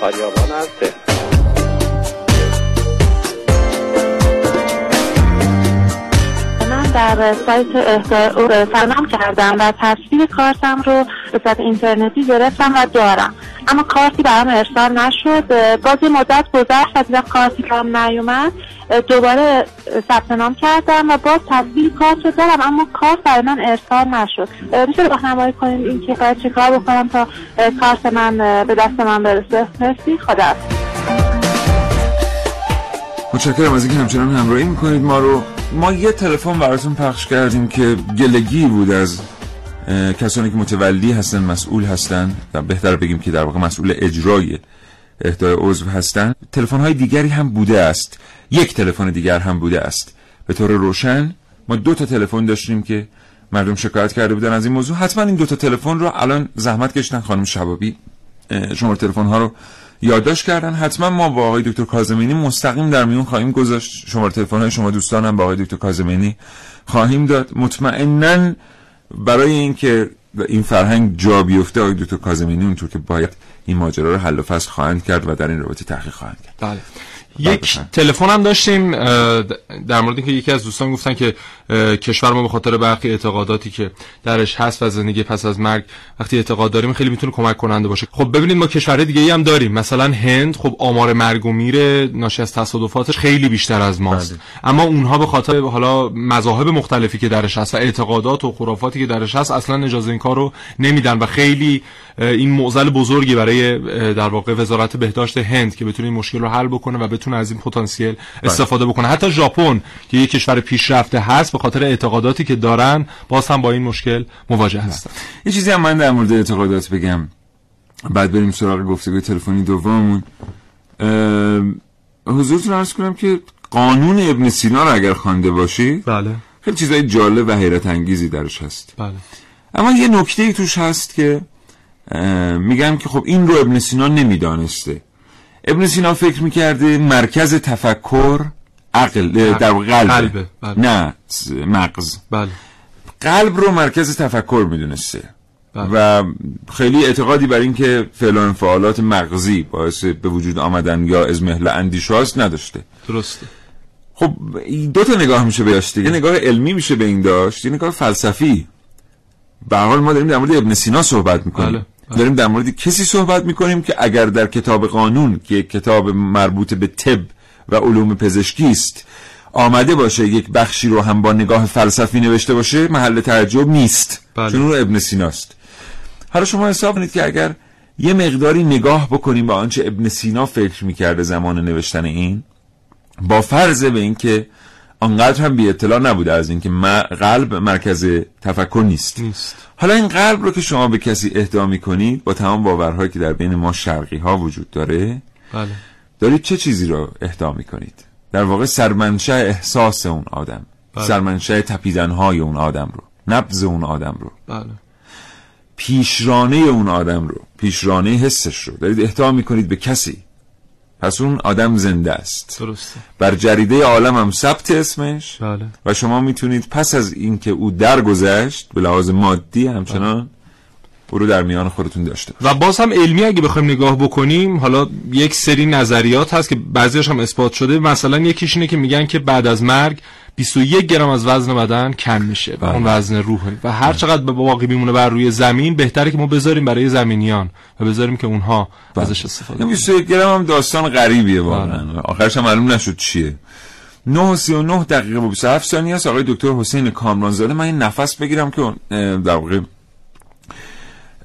آریابان هسته در سایت اهدای سرنام کردم و تصویر کارتم رو به صورت اینترنتی گرفتم و دارم. اما کارتی برام ارسال نشد. باز یه مدت گذشت و دیدم کارتی هم نیومد. دوباره ثبت نام کردم و باز تصویر کارت رو دارم اما کارت برای من ارسال نشد. میشه راهنمایی کنیم این که باید چه کار بکنم تا کارت من به دست من برسه؟ مرسی. خدا متشکرم از اینکه همچنان همراهی می‌کنید ما رو. ما یه تلفن براتون پخش کردیم که گلگی بود از کسانی که متولی هستن مسئول هستن و بهتر بگیم که در واقع مسئول اجرای اهدای عضو هستن. تلفن های دیگری هم بوده است. یک تلفن دیگر هم بوده است. به طور روشن ما دو تا تلفن داشتیم که مردم شکایت کرده بودن از این موضوع. حتما این دو تا تلفن رو الان زحمت کشتن خانم شبابی. شما تلفن ها رو یادداشت کردن. حتما ما با آقای دکتر کاظمینی مستقیم در میون خواهیم گذاشت. شماره تلفن های شما دوستانم با آقای دکتر کاظمینی خواهیم داد. مطمئنا برای اینکه این فرهنگ جا بیفته آقای دکتر کاظمینی اونطور که باید این ماجرا رو حل و فصل خواهند کرد و در این رابطه تحقیق خواهند کرد. بله. یک تلفن هم داشتیم در مورد اینکه یکی از دوستان گفتن که کشور ما به خاطر برخی اعتقاداتی که درش هست و زندگی پس از مرگ وقتی اعتقاد داریم خیلی می‌تونه کمک کننده باشه. خب ببینید ما کشورهای دیگه ای هم داریم. مثلا هند خب آمار مرگ و میر ناشی از تصادفاتش خیلی بیشتر از ماست. بله. اما اونها به خاطر حالا مذاهب مختلفی که درش هست و اعتقادات و خرافاتی که درش هست اصلا اجازه این کارو نمیدن و خیلی این معضل بزرگی برای در واقع وزارت بهداشت هند که بتونه این مشکل رو حل بکنه و بتونه از این پتانسیل بله. استفاده بکنه. حتی ژاپن که یک کشور پیشرفته هست به خاطر اعتقاداتی که دارن باز هم با این مشکل مواجه هستن. یه چیزی هم من در مورد اعتقادات بگم. بعد بریم سراغ گفتگوی تلفنی دوممون. حضورتون عرض کنم که قانون ابن سینا رو اگر خوانده باشی بله. خیلی چیزای جالب و حیرت انگیزی درش هست. بله. اما یه نکته ای توش هست که میگم که خب این رو ابن سینا نمی‌دانسته. ابن سینا فکر می‌کرده مرکز تفکر عقل در قلب بله. نه مغز. بله. قلب رو مرکز تفکر می‌دونسته. بله. و خیلی اعتقادی بر این که فعل و انفعالات مغزی باعث به وجود آمدن یا از مهل اندیشه هاست نداشته. درسته. خب دو تا نگاه میشه بهش دیگه نگاه علمی میشه به این داشت یه نگاه فلسفی. به حال ما داریم در مورد ابن سینا صحبت می‌کنیم. بله. داریم در مورد کسی صحبت می‌کنیم که اگر در کتاب قانون که کتاب مربوط به طب و علوم پزشکی است آمده باشه یک بخشی رو هم با نگاه فلسفی نوشته باشه محل تعجب نیست. بله. چون رو ابن سیناست حالا شما حساب کنید که اگر یه مقداری نگاه بکنیم به آنچه ابن سینا فکر می‌کرده زمان نوشتن این با فرض به اینکه آنقدر هم بی اطلاع نبوده از اینکه قلب مرکز تفکر نیست. نیست حالا این قلب رو که شما به کسی اهدا می‌کنید با تمام باورهایی که در بین ما شرقی ها وجود داره بله. دارید چه چیزی رو اهدا می‌کنید در واقع سرمنشه احساس اون آدم بله. سرمنشه تپیدنهای اون آدم رو نبز اون آدم رو بله. پیشرانه اون آدم رو پیشرانه حسش رو دارید اهدا می‌کنید به کسی پس اون آدم زنده است درسته بر جریده عالم هم ثبت اسمش بله. و شما می‌تونید پس از اینکه او درگذشت به لحاظ مادی همچنان بله. رو در میان خودتون داشته و باز هم علمی اگه بخوایم نگاه بکنیم حالا یک سری نظریات هست که بعضیش هم اثبات شده. مثلا یکیش اینه که میگن که بعد از مرگ 21 گرم از وزن بدن کم میشه. و اون وزن روحه و هر چقدر به باقی میمونه بر روی زمین بهتره که ما بذاریم برای زمینیان و بذاریم که اونها ازش استفاده کنن. 21 گرم هم داستان غریبیه واقعا. آخرش هم معلوم نشد چیه. 9 39 دقیقه و 27 ثانیه است. آقای دکتر حسین کامرانزاده من این نفس بگیرم که در واقع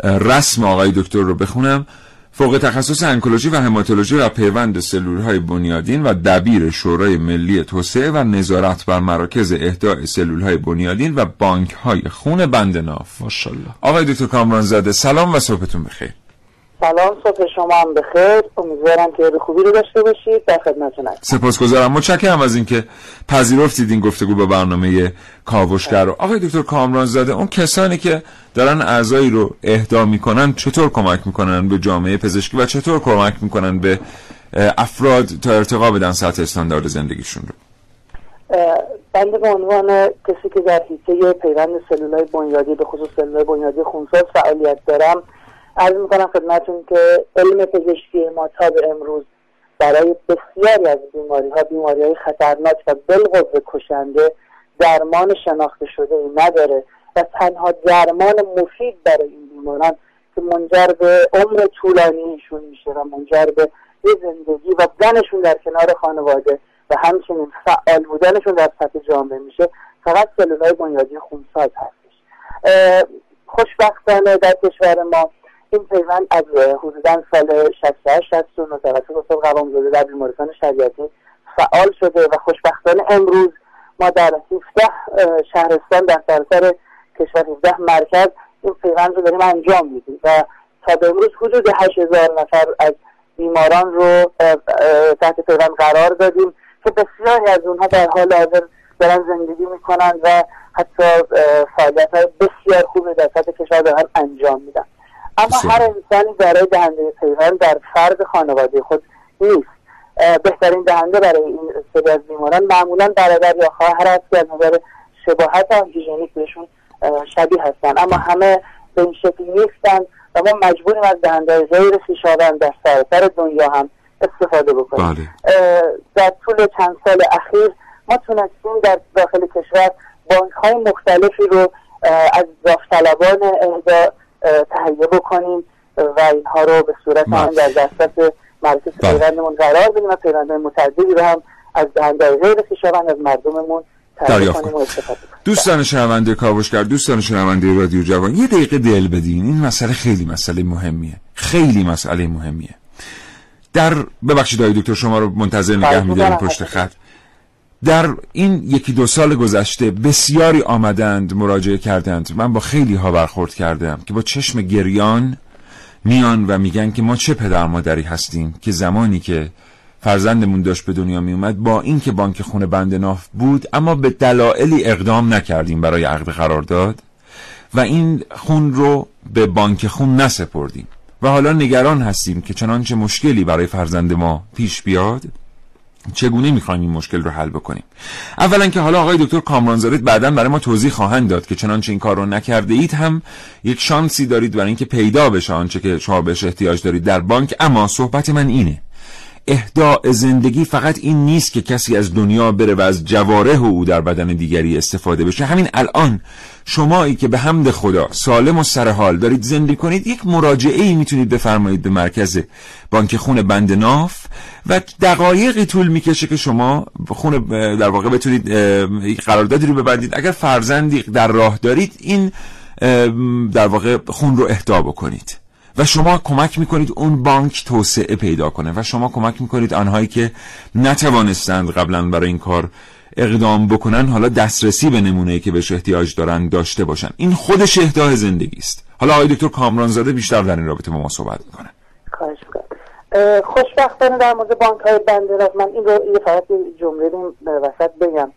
رسم آقای دکتر رو بخونم. فوق تخصص انکولوژی و هماتولوژی و پیوند سلول های بنیادین و دبیر شورای ملی توسعه و نظارت بر مراکز اهدای سلول های بنیادین و بانک های خون بند ناف. ماشاءالله. آقای دکتر کامران زاده سلام و صحبتون بخیر. سلام صبح شما هم بخیر. امیدوارم که به خوبی رو داشته باشید. در خدمتتون سپاسگزارم. متشکرم از اینکه پذیرفتید این گفتگو به برنامه کاوشگر رو. آقای دکتر کامران زاده اون کسانی که دارن اعضایی رو اهدا می‌کنن چطور کمک می‌کنن به جامعه پزشکی و چطور کمک می‌کنن به افراد تا ارتقا بدن سطح استاندارد زندگیشون رو؟ بنده به عنوان کسی که در حیطه پیوند سلولای بنیادی به خصوص سلولای بنیادی خونساز فعالیت دارم. عرض می‌کنم خدمتون که علم پزشکی ما تا به امروز برای بسیاری از بیماری ها بیماری های خطرناک و بالقوه کشنده درمان شناخته شده ای نداره و تنها درمان مفید برای این بیماران که منجر به عمر طولانیشون میشه و منجر به یه زندگی و بودنشون در کنار خانواده و همچنین فعال بودنشون در سطح جامعه میشه. فقط سلولای بنیادی خونساز هستش. خوشبختانه در کشور ما این پیوند از حدودا سال 68 69 توسط استاد قوامزاده در بیمارستان شریعتی فعال شده و خوشبختانه امروز ما در 17 شهرستان در سراسر کشور 17 مرکز این پیوند رو داریم انجام میدیم و تا به امروز حدود 8000 نفر از بیماران رو تحت پیوند قرار دادیم که بسیاری از اونها در حال حاضر دارن زندگی می‌کنن و حتی فعالیت های بسیار خوبی در سطح کشور دارن انجام میدن. اما هر انسانی برای دهنده پیوند در فرد خانواده خود نیست. بهترین دهنده برای این سری از بیماران معمولا برادر یا خواهر است که از نظر شباهت و هیژنیک بهشون شبیه هستن اما همه به این شکل نیستن و ما مجبوریم از دهنده غیر خویشاوند در سراسر دنیا هم استفاده بکنیم. بله. در طول چند سال اخیر ما تونستیم در داخل کشور بانک های مختلفی رو از داوطلبان اهدا تهیه بکنیم و اینها رو به صورت هم در دسترس مرکز بله. پیوندمون قرار بدیم و پیوندهای متعددی رو هم از دهنده غیر خویشاوند از مردممون دریافت کنیم دوستان شنونده کاوشگر دوستان شنونده رادیو جوان یه دقیقه دل بدین. این مسئله خیلی مسئله مهمیه. خیلی مسئله مهمیه. در ببخشید آقای دکتر شما رو منتظر نگه می‌داریم می‌کنم. پشت خط. در این یکی دو سال گذشته بسیاری آمدند مراجعه کردند. من با خیلی ها برخورد کردم که با چشم گریان میان و میگن که ما چه پدر مادری هستیم که زمانی که فرزندمون داشت به دنیا می اومد با اینکه بانک خون بند ناف بود اما به دلایلی اقدام نکردیم برای عقد قرارداد و این خون رو به بانک خون نسپردیم. و حالا نگران هستیم که چنانچه مشکلی برای فرزند ما پیش بیاد. چگونه می‌خوایم این مشکل رو حل بکنیم؟ اولا که حالا آقای دکتر کامرانزاده بعدا برای ما توضیح خواهند داد که چنانچه این کار رو نکرده اید هم یک شانسی دارید برای اینکه پیدا بشه آنچه که شما بهش احتیاج دارید در بانک. اما صحبت من اینه اهداع زندگی فقط این نیست که کسی از دنیا بره و از جواره او در بدن دیگری استفاده بشه. همین الان شمایی که به حمد خدا سالم و سرحال دارید زندگی کنید یک مراجعه ای می‌تونید بفرمایید به مرکز بانک خون بند ناف و دقایقی طول می‌کشه که شما خون در واقع بتونید قراردادی رو ببندید. اگر فرزندی در راه دارید این در واقع خون رو اهدا بکنید. و شما کمک می‌کنید اون بانک توسعه پیدا کنه و شما کمک می‌کنید آنهایی که نتوانستند قبلا برای این کار اقدام بکنن حالا دسترسی به نمونه که بهش احتیاج دارن داشته باشن. این خودش اهدای زندگی است. حالا آقای دکتر کامرانزاده بیشتر در این رابطه با ما صحبت می‌کنه. خوشبختانه در مورد بانک های بنده من این رو یه فقط جمله وسط بگم.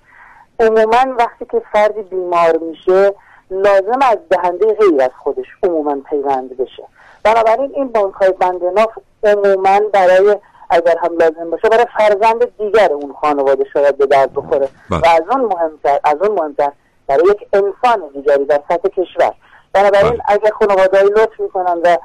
عموما وقتی که فردی بیمار میشه لازم از دهنده غیر از خودش عموما پیوند بشه. بنابراین این بانک های بنده ناف عموما برای اگر هم لازم باشه برای فرزند دیگر اون خانواده شاید به درد بخوره. بله. و از اون مهمتر از اون مهمتر برای یک انسان دیگری در سطح کشور. بنابراین اگر خانواده لطف می‌کنن و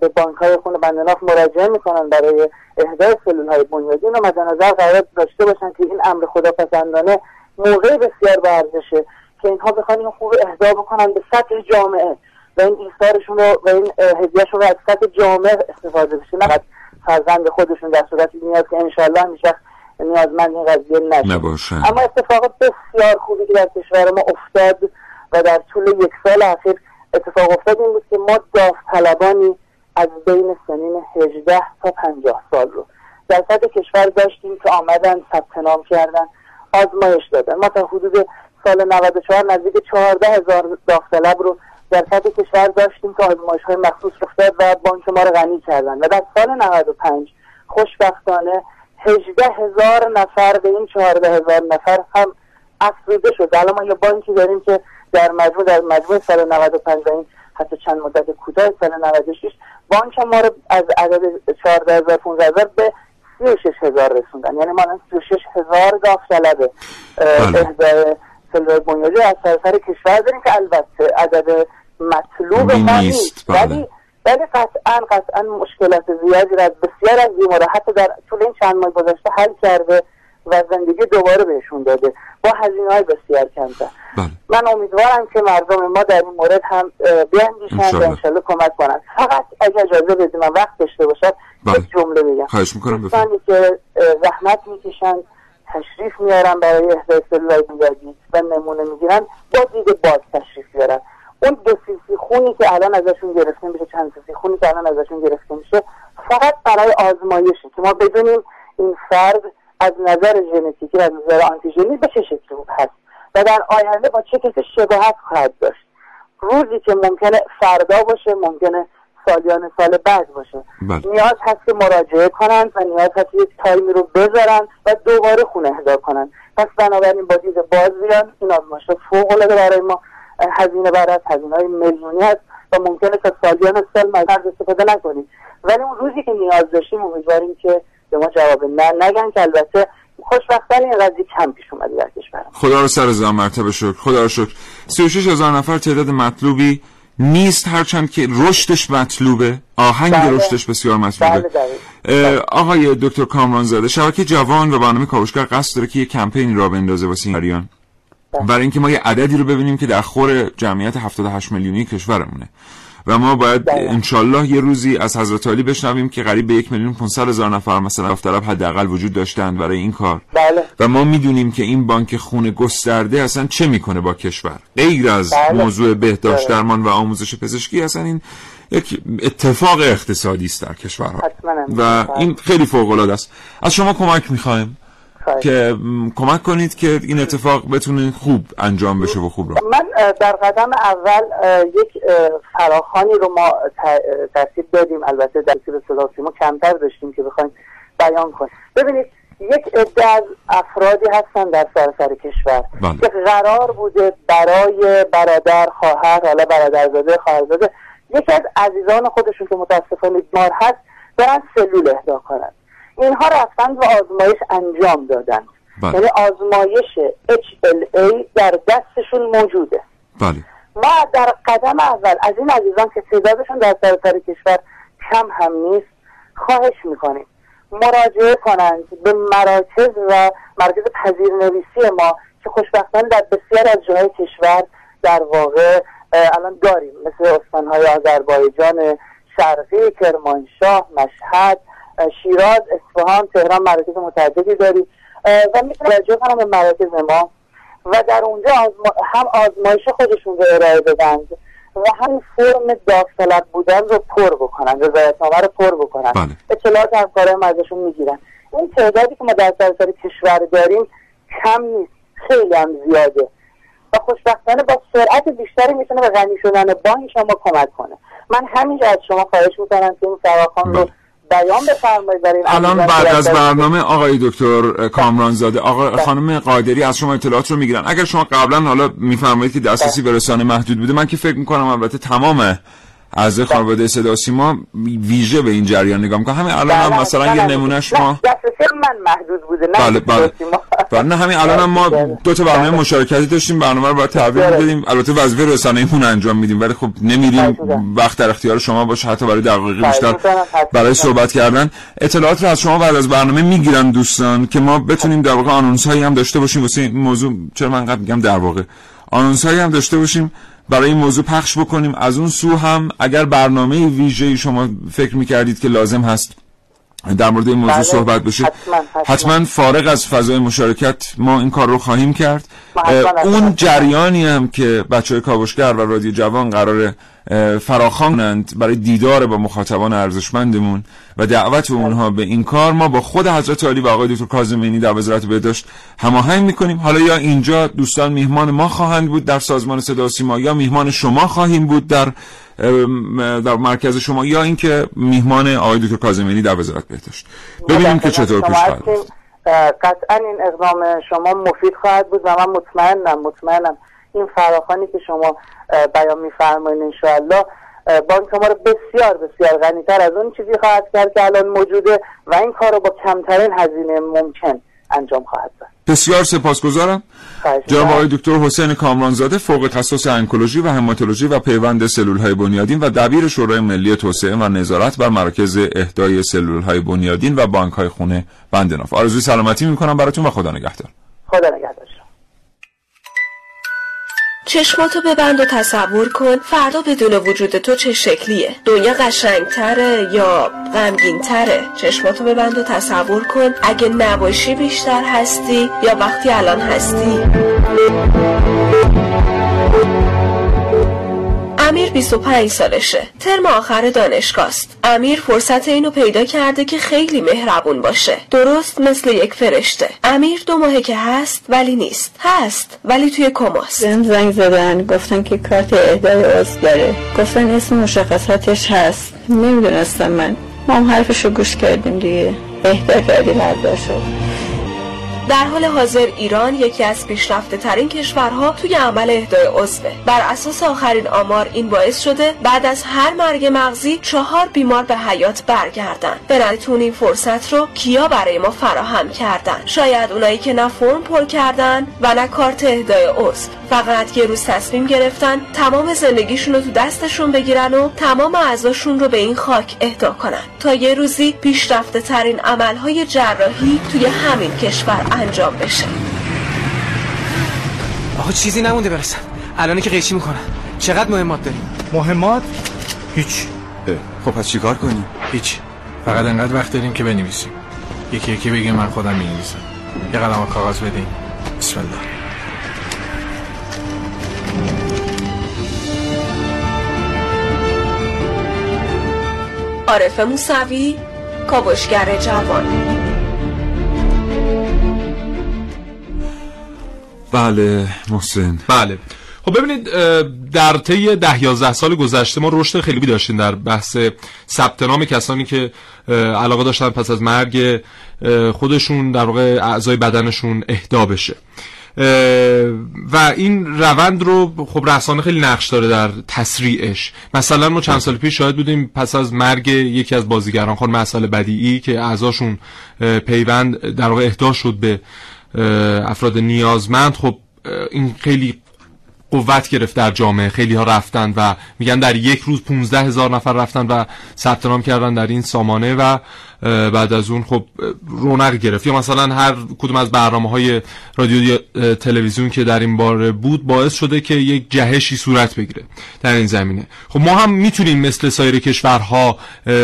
به بانک های خون بندناف مراجعه می‌کنن برای اهدای سلول های بنیادی اینو مد نظر قرار داشته باشن که این امر خداپسندانه موقع بسیار به ارزشه که اینها بخوان این خوب اهدا بکنن به سطح جامعه. و این ایثارشون رو و این هدیهشون رو از سطح جامعه استفاده بشه. نه فقط فرزند خودشون در صورتی میاد که انشالله هیچ وقت نیازمند این قضیه نشه. اما اتفاق بسیار خوبی که در کشور ما افتاد و در طول یک سال اخیر اتفاق افتاد این بود که ما داوطلبانی از بین سنین 18 تا 50 سال رو در سطح کشور داشتیم که آمدن ثبت نام کردن آزمایش دادن. ما تا حدود سال 94 نزدیک 14 هزار داوطلب رو در سطح کشور داشتیم که آزمایش های مخصوص رخ داد و بانک ما رو غنی کردن. و در سال 95 خوشبختانه 18 هزار نفر به این 14 هزار نفر هم افزوده شد. الان ما یه بانکی داریم که در مجموع در مجموع سال 95 و این حتی چند مدت کوتاه سال 96 بانک ما رو از عدد 14 هزار 15 هزار به 36 هزار رسوندن. یعنی ما الان 36 هزار داوطلب بله. اهدای سلول بنیادی از سراسر کشور داریم که البته عدد مطلوب ما نیست، بله. ولی ولی قطعا قطعا مشکلات زیادی را بسیار از بیمارا حتی در طول این چند ماه گذشته حل کرده و زندگی دوباره بهشون داده با هزینه های بسیار کمتر بله. من امیدوارم که مردم ما در این مورد هم اه، بیاندیشند و انشالله. کمک کنند فقط اگه اجازه بدید من وقت داشته باشد بله. یک جمله بگم خواهش می‌کنم که زحمت می‌کشن تشریف میارن برای اهدای سلولای بویادی و نمونه می‌گیرن با دید باز تشریف بیارن اون دو سیسی خونی که الان ازشون گرفته میشه چند سیسی خونی که الان ازشون گرفته میشه فقط برای آزمایشه که ما بدونیم این فرد از نظر ژنتیکی از نظر آنتیژنی به چه شکلی هست. و در آینده با چه کسی شباهت خواهد داشت؟ روزی که ممکنه فردا باشه ممکنه سالیان سال بعد باشه. بله. نیاز هست که مراجعه کنند و نیاز هست یک تایمی رو بذارن و دوباره خونه اهدا کنن پس بنابراین با دید باز بیان این آزمایش فوق العاده برای ما. هزینه بر از هزینه های میلیونی هست و ممکنه که سالیان سال مرد استفاده نکنیم ولی اون روزی که نیاز داشتیم امیدواریم که به ما جواب نه نگن که البته خوشبختانه این قضیه کم پیش اومده در کشور خدا رو سر هزار مرتبه شکر. خدا رو شکر. 36 هزار نفر تعداد مطلوبی نیست هرچند که رشدش مطلوبه. آهنگ بله. رشدش بسیار مطلوبه. بله. اه، آقای دکتر کامران زاده شبکه جوان و برنامه کاوشگر قصد داره که یه کمپینی را بندازه واسه این برای اینکه ما یه عددی رو ببینیم که در خور جمعیت 78 میلیونی کشورمونه. و ما باید انشالله یه روزی از حضرت علی بشنویم که قریب به یک میلیون 500 هزار نفر مثلا داوطلب حداقل وجود داشتند برای این کار. بله. و ما می‌دونیم که این بانک خون گسترده اصلا چه می‌کنه با کشور؟ غیر از بله. موضوع بهداشت بله. درمان و آموزش پزشکی اصلا این یک اتفاق اقتصادی است در کشورها. و این خیلی فوق العاده است. از شما کمک می‌خوایم. که کمک کنید که این اتفاق بتونه خوب انجام بشه و خوب رو من در قدم اول یک فراخانی رو ما ت- اه، ترتیب دادیم. البته در تیر سلاسی ما کمتر داشتیم که بخوایم بیان کنیم. ببینید یک عده از افرادی هستن در سراسر کشور بله. که قرار بوده برای برادر خواهر حالا برادرزاده خواهرزاده یکی از عزیزان خودشون که متاسفانه بیمار هست برن سلول اهدا کنند اینها رفتن و آزمایش انجام دادن بله. یعنی آزمایش HLA در دستشون موجوده. بله. ما در قدم اول از این عزیزان که تعدادشون در سراسر کشور کم هم نیست خواهش می‌کنیم. مراجعه کنند به مراکز و مرکز پذیرنویسی ما که خوشبختانه در بسیار از جاهای کشور در واقع الان داریم. مثل استانهای آذربایجان شرقی کرمانشاه مشهد شیراز اصفهان تهران مراکز متعددی داریم. و می‌تونم مراجعه کنم به مراکز ما. و در اونجا آزما... هم آزمایش خودشون رو ارائه بدند و هم فرم داوطلب بودن رو پر بکنن رضایتنامه رو پر بکنن. بله. اطلاعات همکارای ما ازشون می‌گیرن. این تعدادی که ما در سراسر کشور داریم کم نیست خیلی هم زیاده. و خوشبختانه با سرعت بیشتری می‌تونه به غنی شدن بانک شما کمک کنه. من همینجا از شما خواهش می‌کنم که این فراخوان رو بیان بفرمایید الان بعد از برنامه آقای دکتر کامرانزاده آقا خانم قادری از شما اطلاعات رو می‌گیرن. اگر شما قبلا حالا میفرمایید که دسترسی به رسانه محدود بوده من که فکر می‌کنم البته تمام اعضای خانواده صدا و سیما ویژه به این جریان نگاه می‌کنم همین الان هم بله، مثلا بله. یه نمونهش نه، ما دسترسی من محدود بوده نه بله بله. بله نه همین الان هم ما دو تا برنامه مشارکتی داشتیم برنامه رو باید تحویل بله. بدیم البته وظیفه رسانه‌ایمون انجام میدیم ولی خب نمیریم. وقت در اختیار شما باشه حتی برای دقایق بیشتر برای صحبت کردن. اطلاعات رو از شما بعد از برنامه می‌گیرن دوستان که ما بتونیم در واقع آنونس هایی هم داشته باشیم. واسه این موضوع چرا من قبل میگم در واقع؟ آنونس هایی هم داشته باشیم. برای این موضوع پخش بکنیم از اون سو هم اگر برنامه ویژه‌ای شما فکر می‌کردید که لازم هست در مورد این موضوع بله، صحبت بشه حتما، حتما. حتما فارغ از فضای مشارکت ما این کار رو خواهیم کرد. اون جریانی هم که بچه های کاوشگر و رادیو جوان قرار فراخوانند برای دیدار با مخاطبان ارزشمندمون و دعوت اونها به این کار ما با خود حضرت علی و آقای دکتر کاظمینی در وزارت بهداشت هماهنگ می‌کنیم. حالا یا اینجا دوستان میهمان ما خواهند بود در سازمان صدا و سیما یا میهمان شما خواهیم بود در در مرکز شما یا اینکه میهمان آقای دکتر کاظمینی در وزارت بهداشت. ببینیم که چطور پیش خواهد قطعا این اقدام شما مفید خواهد بود و من مطمئنم مطمئنم این فراخانی که شما بیان میفرمایید انشاءالله بانک ما رو بسیار بسیار غنیتر از اون چیزی خواهد کرد که الان موجوده و این کار رو با کمترین هزینه ممکن انجام خواهد داد. بسیار سپاسگزارم. جناب آقای دکتر حسین کامرانزاده فوق تخصص انکولوژی و هماتولوژی و پیوند سلول های بنیادین و دبیر شورای ملی توسعه و نظارت بر مراکز اهدای سلول های بنیادین و بانک های خونه بندناف. آرزوی سلامتی می‌کنم براتون و خدا نگهدار. خدا نگهدار. چشماتو ببند و تصور کن فردا بدون وجود تو چه شکلیه. دنیا قشنگتره یا غمگینتره؟ چشماتو ببند و تصور کن اگه نباشی بیشتر هستی یا وقتی الان هستی. امیر 25 سالشه. ترم آخر دانشگاه است. امیر فرصت اینو پیدا کرده که خیلی مهربون باشه. درست مثل یک فرشته. امیر دو ماهه که هست ولی نیست. هست ولی توی کماست. بهم زنگ زدن. گفتن که کارت اهدای عضو داره. گفتن اسم مشخصاتش هست. نمی‌دونستم من. ما هم حرفشو گوش کردیم دیگه. اهدا کردیم ازشو در حال حاضر ایران یکی از پیشرفته ترین کشورها توی عمل اهدای عضوه. بر اساس آخرین آمار این باعث شده بعد از هر مرگ مغزی چهار بیمار به حیات برگردن. برایتون این فرصت رو کیا برای ما فراهم کردن؟ شاید اونایی که نه فرم پر کردن و نه کارت اهدای عضو. فقط یه روز تصمیم گرفتن تمام زندگیشون رو تو دستشون بگیرن و تمام اعضاشون رو به این خاک اهدا کنن. تا یه روزی پیشرفته ترین عملهای جراحی توی همین کشور انجام بشه. آقا چیزی نمونده برسم الان که قیچی می‌کنن چقدر مهمات داریم؟ مهمات؟ هیچ. خب پس چیکار کنیم؟ هیچ. فقط انقدر وقت داریم که بنویسیم. یکی یکی بگیم من خودم می‌نویسم. یه قلم کاغذ بدین. بسم الله. عارف موسوی کاوشگر جوان. بله محسن. بله. خب ببینید در طی ده یازده سال گذشته ما رشد خیلی داشتیم در بحث ثبت نام کسانی که علاقه داشتن پس از مرگ خودشون در واقع اعضای بدنشون اهدا بشه. و این روند رو خب رسانه خیلی نقش داره در تسریعش. مثلا ما چند سال پیش شاهد بودیم پس از مرگ یکی از بازیگران خانم مسئله بدیعی که اعضاشون پیوند در واقع اهدا شد به افراد نیازمند خب این خیلی قوت گرفت در جامعه. خیلی ها رفتن و میگن در یک روز 15 هزار نفر رفتن و ثبت نام کردن در این سامانه و بعد از اون خب رونق گرفت. یا مثلا هر کدوم از برنامه های رادیو تلویزیون که در این باره بود باعث شده که یک جهشی صورت بگیره در این زمینه. خب ما هم می‌تونیم مثل سایر کشورها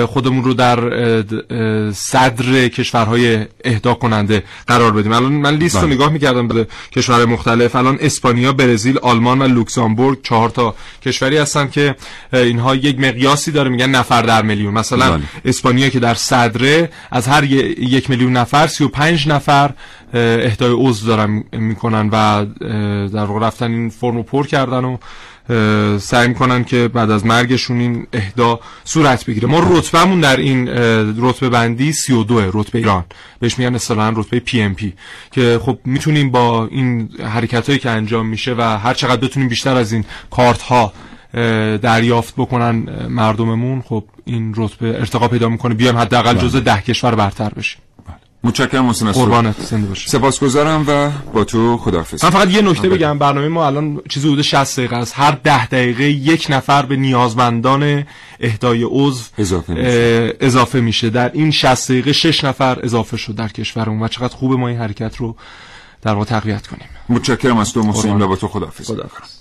خودمون رو در صدر کشورهای اهدا کننده قرار بدیم. الان من لیست رو بله. نگاه می‌کردم به کشورهای مختلف. الان اسپانیا برزیل آلمان و لوکزامبورگ چهار تا کشوری هستن که اینها یک مقیاسی داره. میگن نفر در میلیون. مثلا بله. اسپانیا که در صدر از هر یک میلیون نفر سی و پنج نفر اهدای عضو دارن می‌کنن و در واقع رفتن این فرمو پر کردن و سعی می‌کنن که بعد از مرگشون این اهدا صورت بگیره. ما رتبهمون در این رتبه بندی 32 رتبه ایران. بهش میگن اصطلاحا رتبه پی ام پی که خب می‌تونیم با این حرکت هایی که انجام میشه و هر چقدر بتونیم بیشتر از این کارت ها دریافت بکنن مردممون خب این رتبه ارتقا پیدا می‌کنه. بیایم حداقل بله. جزء ده کشور برتر بشیم. بله. متشکرم محسن قربانت زنده باشی. سپاسگزارم و با تو خداحافظ. من فقط یه نکته بگم برنامه ما الان چیزی حدود 60 دقیقه است. هر ده دقیقه یک نفر به نیازمندان اهدای عضو اضافه میشه. اضافه میشه. در این 60 دقیقه 6 نفر اضافه شد در کشورمون و چقدر خوبه ما این حرکت رو در واقع تقویت کنیم. متشکرم از تو محسن و با تو خداحافظ. خداحافظ.